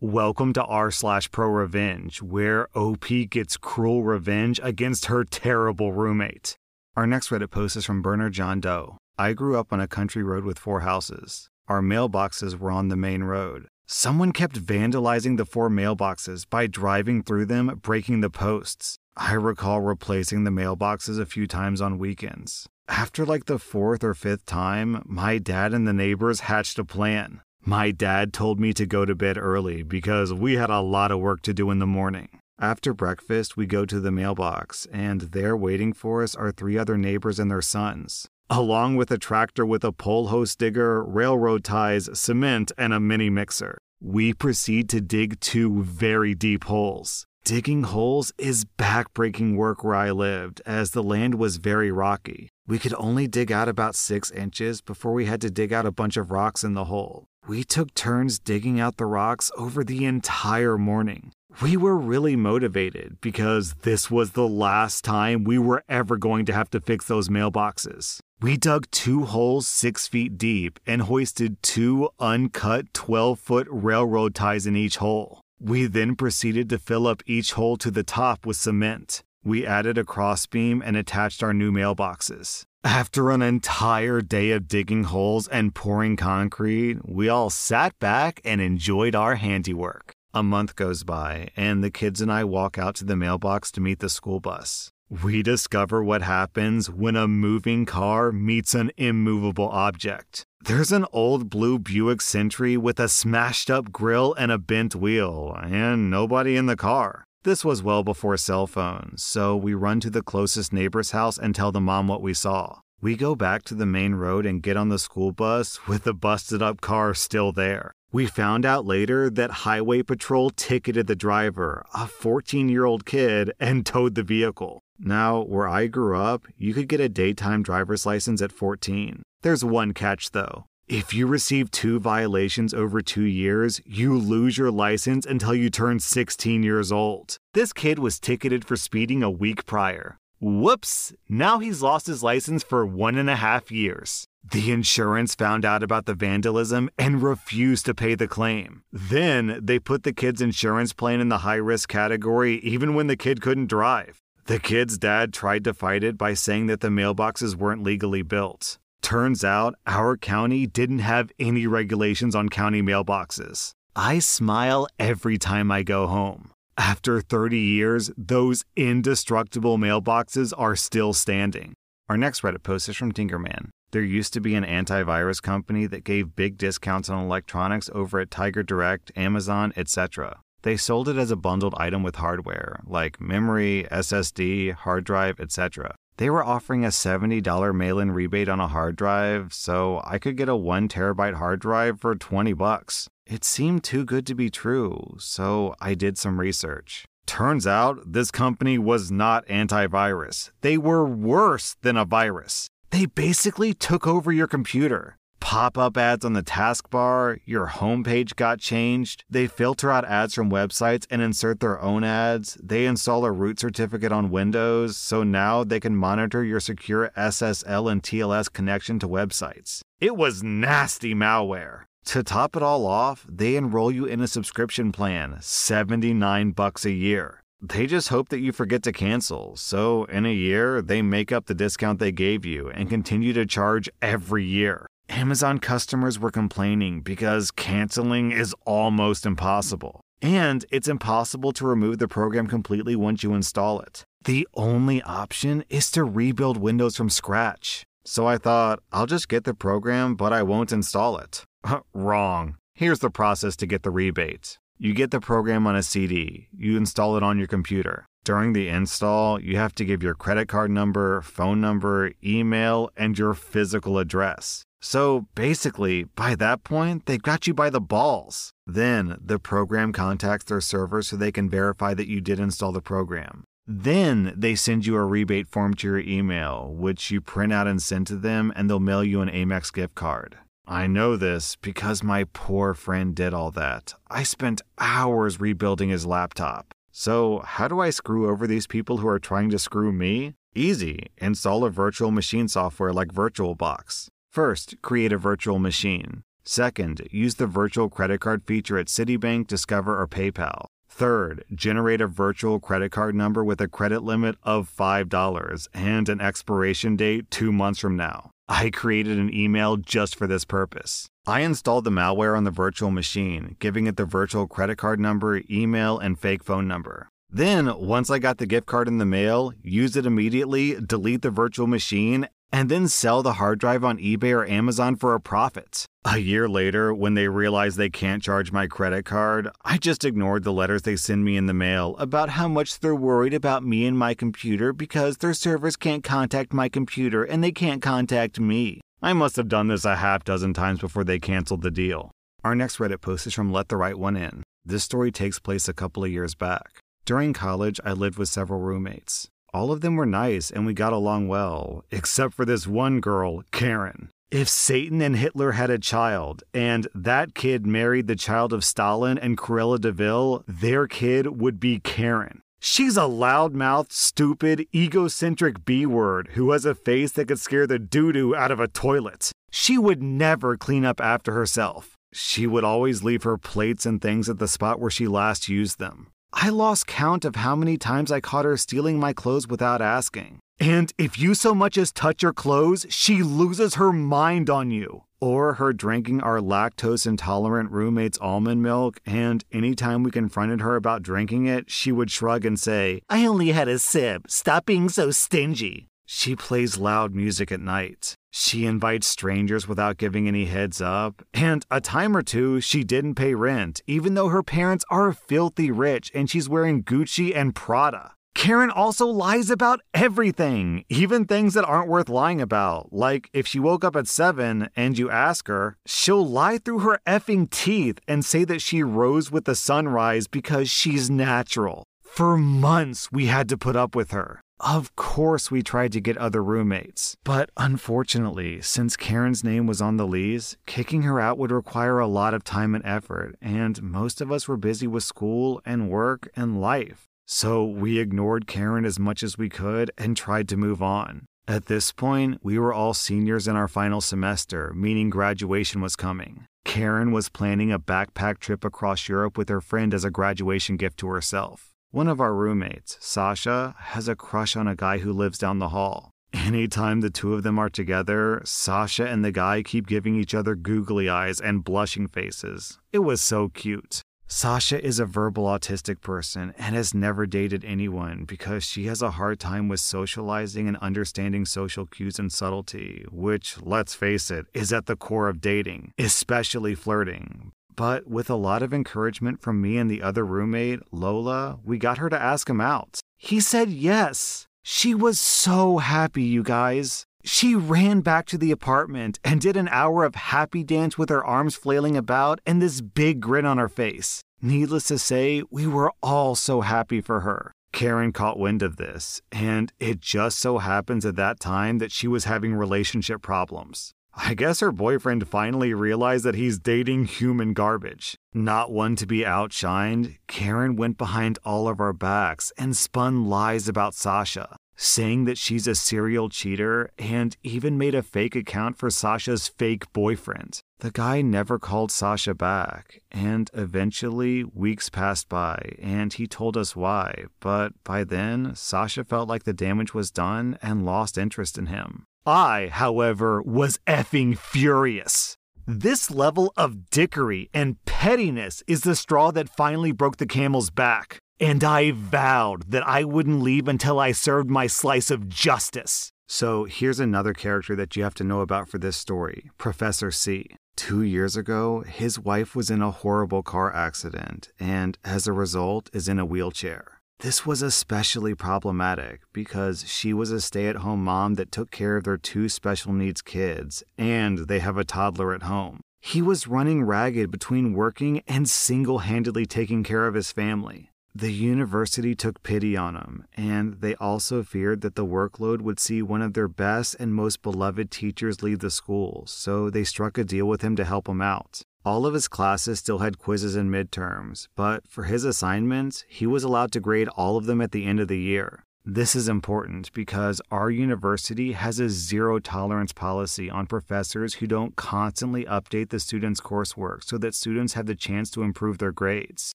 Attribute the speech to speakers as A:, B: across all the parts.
A: Welcome to r slash pro revenge, where OP gets cruel revenge against her terrible roommate. Our next Reddit post is from Bernard John Doe. I grew up on a country road with four houses. Our mailboxes were on the main road. Someone kept vandalizing the four mailboxes by driving through them, breaking the posts. I recall replacing the mailboxes a few times on weekends. After like the fourth or fifth time, my dad and the neighbors hatched a plan. My dad told me to go to bed early because we had a lot of work to do in the morning. After breakfast, we go to the mailbox, and there waiting for us are three other neighbors and their sons, along with a tractor with a pole hose digger, railroad ties, cement, and a mini mixer. We proceed to dig two very deep holes. Digging holes is backbreaking work where I lived, as the land was very rocky. We could only dig out about six inches before we had to dig out a bunch of rocks in the hole. We took turns digging out the rocks over the entire morning. We were really motivated because this was the last time we were ever going to have to fix those mailboxes. We dug two holes six feet deep and hoisted two uncut 12 foot railroad ties in each hole. We then proceeded to fill up each hole to the top with cement. We added a crossbeam and attached our new mailboxes. After an entire day of digging holes and pouring concrete, we all sat back and enjoyed our handiwork. A month goes by, and the kids and I walk out to the mailbox to meet the school bus. We discover what happens when a moving car meets an immovable object. There's an old blue Buick Century with a smashed up grill and a bent wheel, and nobody in the car. This was well before cell phones, so we run to the closest neighbor's house and tell the mom what we saw. We go back to the main road and get on the school bus with the busted up car still there. We found out later that Highway Patrol ticketed the driver, a 14 year old kid, and towed the vehicle. Now, where I grew up, you could get a daytime driver's license at 14. There's one catch though. If you receive two violations over two years, you lose your license until you turn 16 years old. This kid was ticketed for speeding a week prior. Whoops! Now he's lost his license for one and a half years. The insurance found out about the vandalism and refused to pay the claim. Then they put the kid's insurance plan in the high risk category even when the kid couldn't drive. The kid's dad tried to fight it by saying that the mailboxes weren't legally built. Turns out our county didn't have any regulations on county mailboxes. I smile every time I go home. After 30 years, those indestructible mailboxes are still standing. Our next Reddit post is from Tinkerman. There used to be an antivirus company that gave big discounts on electronics over at Tiger Direct, Amazon, etc. They sold it as a bundled item with hardware, like memory, SSD, hard drive, etc. They were offering a $70 mail in rebate on a hard drive, so I could get a 1 terabyte hard drive for 20 bucks. It seemed too good to be true, so I did some research. Turns out this company was not antivirus. They were worse than a virus. They basically took over your computer pop up ads on the taskbar, your homepage got changed. They filter out ads from websites and insert their own ads. They install a root certificate on Windows, so now they can monitor your secure SSL and TLS connection to websites. It was nasty malware. To top it all off, they enroll you in a subscription plan, 79 bucks a year. They just hope that you forget to cancel, so in a year, they make up the discount they gave you and continue to charge every year. Amazon customers were complaining because canceling is almost impossible. And it's impossible to remove the program completely once you install it. The only option is to rebuild Windows from scratch. So I thought, I'll just get the program, but I won't install it. Wrong. Here's the process to get the rebate. You get the program on a CD, you install it on your computer. During the install, you have to give your credit card number, phone number, email, and your physical address. So basically, by that point, they've got you by the balls. Then the program contacts their server so they can verify that you did install the program. Then they send you a rebate form to your email, which you print out and send to them, and they'll mail you an Amex gift card. I know this because my poor friend did all that. I spent hours rebuilding his laptop. So, how do I screw over these people who are trying to screw me? Easy. Install a virtual machine software like VirtualBox. First, create a virtual machine. Second, use the virtual credit card feature at Citibank, Discover, or PayPal. Third, generate a virtual credit card number with a credit limit of $5 and an expiration date two months from now. I created an email just for this purpose. I installed the malware on the virtual machine, giving it the virtual credit card number, email, and fake phone number. Then, once I got the gift card in the mail, use it immediately, delete the virtual machine, and then sell the hard drive on eBay or Amazon for a profit. A year later, when they realize they can't charge my credit card, I just ignored the letters they send me in the mail about how much they're worried about me and my computer because their servers can't contact my computer and they can't contact me. I must have done this a half dozen times before they canceled the deal. Our next Reddit post is from Let the Right One In. This story takes place a couple of years back. During college, I lived with several roommates. All of them were nice and we got along well, except for this one girl, Karen. If Satan and Hitler had a child, and that kid married the child of Stalin and Cruella de Vil, their kid would be Karen. She's a loudmouthed, stupid, egocentric B word who has a face that could scare the doo doo out of a toilet. She would never clean up after herself. She would always leave her plates and things at the spot where she last used them. I lost count of how many times I caught her stealing my clothes without asking. And if you so much as touch her clothes, she loses her mind on you. Or her drinking our lactose intolerant roommate's almond milk, and anytime we confronted her about drinking it, she would shrug and say, I only had a sip. Stop being so stingy. She plays loud music at night. She invites strangers without giving any heads up. And a time or two, she didn't pay rent, even though her parents are filthy rich and she's wearing Gucci and Prada. Karen also lies about everything, even things that aren't worth lying about. Like if she woke up at 7 and you ask her, she'll lie through her effing teeth and say that she rose with the sunrise because she's natural. For months, we had to put up with her. Of course, we tried to get other roommates. But unfortunately, since Karen's name was on the lease, kicking her out would require a lot of time and effort, and most of us were busy with school and work and life. So we ignored Karen as much as we could and tried to move on. At this point, we were all seniors in our final semester, meaning graduation was coming. Karen was planning a backpack trip across Europe with her friend as a graduation gift to herself. One of our roommates, Sasha, has a crush on a guy who lives down the hall. Anytime the two of them are together, Sasha and the guy keep giving each other googly eyes and blushing faces. It was so cute. Sasha is a verbal autistic person and has never dated anyone because she has a hard time with socializing and understanding social cues and subtlety, which, let's face it, is at the core of dating, especially flirting. But with a lot of encouragement from me and the other roommate, Lola, we got her to ask him out. He said yes. She was so happy, you guys. She ran back to the apartment and did an hour of happy dance with her arms flailing about and this big grin on her face. Needless to say, we were all so happy for her. Karen caught wind of this, and it just so happens at that time that she was having relationship problems. I guess her boyfriend finally realized that he's dating human garbage. Not one to be outshined, Karen went behind all of our backs and spun lies about Sasha, saying that she's a serial cheater and even made a fake account for Sasha's fake boyfriend. The guy never called Sasha back, and eventually weeks passed by and he told us why, but by then Sasha felt like the damage was done and lost interest in him. I, however, was effing furious. This level of dickery and pettiness is the straw that finally broke the camel's back, and I vowed that I wouldn't leave until I served my slice of justice. So here's another character that you have to know about for this story Professor C. Two years ago, his wife was in a horrible car accident and, as a result, is in a wheelchair. This was especially problematic because she was a stay at home mom that took care of their two special needs kids, and they have a toddler at home. He was running ragged between working and single handedly taking care of his family. The university took pity on him, and they also feared that the workload would see one of their best and most beloved teachers leave the school, so they struck a deal with him to help him out. All of his classes still had quizzes and midterms, but for his assignments, he was allowed to grade all of them at the end of the year. This is important because our university has a zero tolerance policy on professors who don't constantly update the students' coursework so that students have the chance to improve their grades.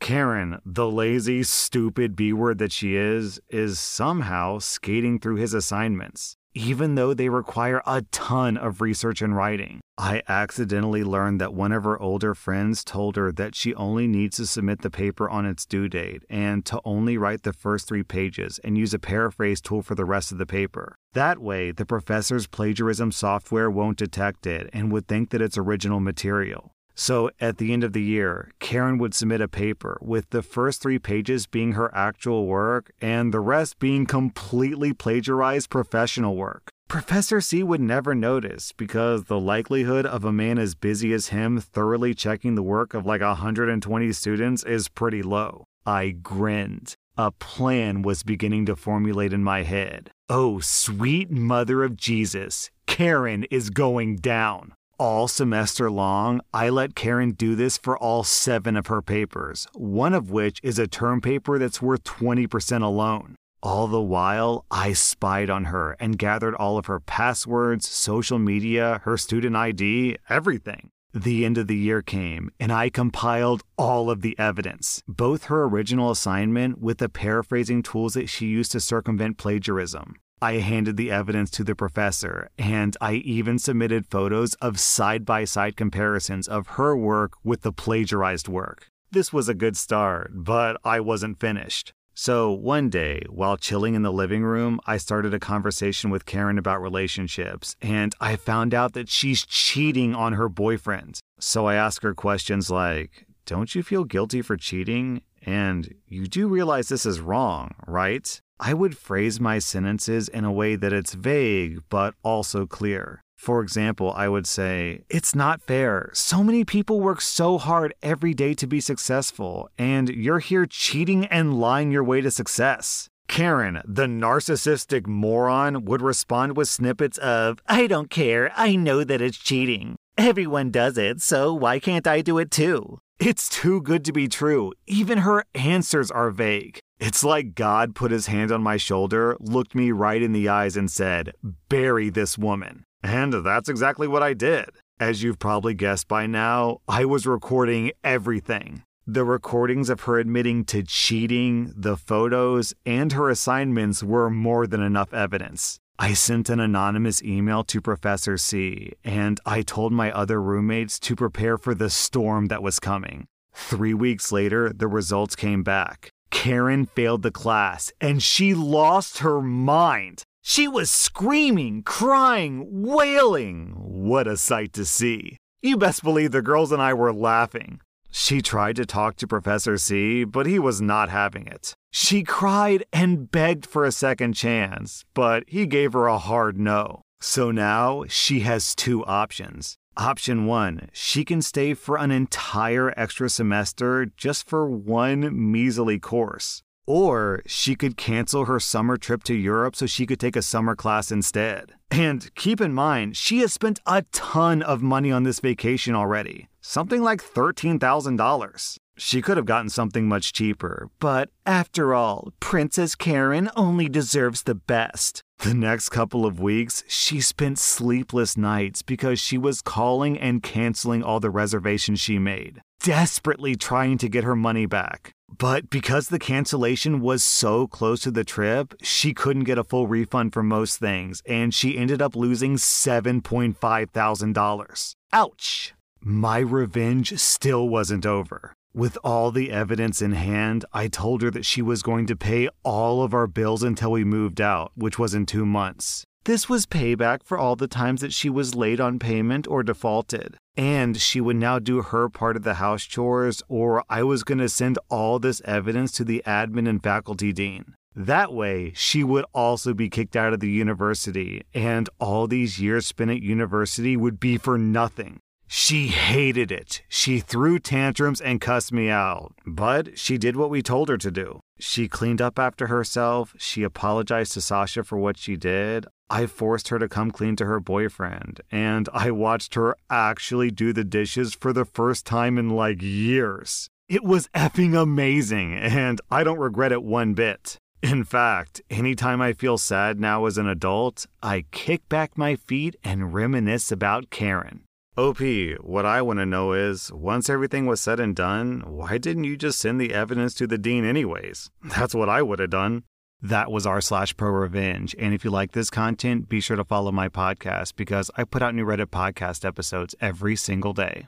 A: Karen, the lazy, stupid B word that she is, is somehow skating through his assignments even though they require a ton of research and writing. I accidentally learned that one of her older friends told her that she only needs to submit the paper on its due date and to only write the first three pages and use a paraphrase tool for the rest of the paper. That way, the professor's plagiarism software won't detect it and would think that it's original material. So at the end of the year, Karen would submit a paper with the first three pages being her actual work and the rest being completely plagiarized professional work. Professor C would never notice because the likelihood of a man as busy as him thoroughly checking the work of like 120 students is pretty low. I grinned. A plan was beginning to formulate in my head. Oh, sweet mother of Jesus, Karen is going down all semester long, I let Karen do this for all seven of her papers, one of which is a term paper that's worth 20% alone. All the while, I spied on her and gathered all of her passwords, social media, her student ID, everything. The end of the year came, and I compiled all of the evidence, both her original assignment with the paraphrasing tools that she used to circumvent plagiarism. I handed the evidence to the professor, and I even submitted photos of side by side comparisons of her work with the plagiarized work. This was a good start, but I wasn't finished. So one day, while chilling in the living room, I started a conversation with Karen about relationships, and I found out that she's cheating on her boyfriend. So I asked her questions like, Don't you feel guilty for cheating? And you do realize this is wrong, right? I would phrase my sentences in a way that it's vague but also clear. For example, I would say, It's not fair. So many people work so hard every day to be successful, and you're here cheating and lying your way to success. Karen, the narcissistic moron, would respond with snippets of, I don't care, I know that it's cheating. Everyone does it, so why can't I do it too? It's too good to be true. Even her answers are vague. It's like God put his hand on my shoulder, looked me right in the eyes, and said, Bury this woman. And that's exactly what I did. As you've probably guessed by now, I was recording everything. The recordings of her admitting to cheating, the photos, and her assignments were more than enough evidence. I sent an anonymous email to Professor C, and I told my other roommates to prepare for the storm that was coming. Three weeks later, the results came back. Karen failed the class and she lost her mind. She was screaming, crying, wailing. What a sight to see. You best believe the girls and I were laughing. She tried to talk to Professor C, but he was not having it. She cried and begged for a second chance, but he gave her a hard no. So now she has two options. Option one, she can stay for an entire extra semester just for one measly course. Or she could cancel her summer trip to Europe so she could take a summer class instead. And keep in mind, she has spent a ton of money on this vacation already something like $13,000. She could have gotten something much cheaper, but after all, Princess Karen only deserves the best. The next couple of weeks, she spent sleepless nights because she was calling and canceling all the reservations she made, desperately trying to get her money back. But because the cancellation was so close to the trip, she couldn't get a full refund for most things, and she ended up losing $7.5 thousand. Ouch! My revenge still wasn't over. With all the evidence in hand, I told her that she was going to pay all of our bills until we moved out, which was in two months. This was payback for all the times that she was late on payment or defaulted. And she would now do her part of the house chores, or I was going to send all this evidence to the admin and faculty dean. That way, she would also be kicked out of the university, and all these years spent at university would be for nothing. She hated it. She threw tantrums and cussed me out. But she did what we told her to do. She cleaned up after herself. She apologized to Sasha for what she did. I forced her to come clean to her boyfriend. And I watched her actually do the dishes for the first time in like years. It was effing amazing, and I don't regret it one bit. In fact, anytime I feel sad now as an adult, I kick back my feet and reminisce about Karen. OP, what I want to know is once everything was said and done, why didn't you just send the evidence to the dean, anyways? That's what I would have done. That was r slash pro revenge. And if you like this content, be sure to follow my podcast because I put out new Reddit podcast episodes every single day.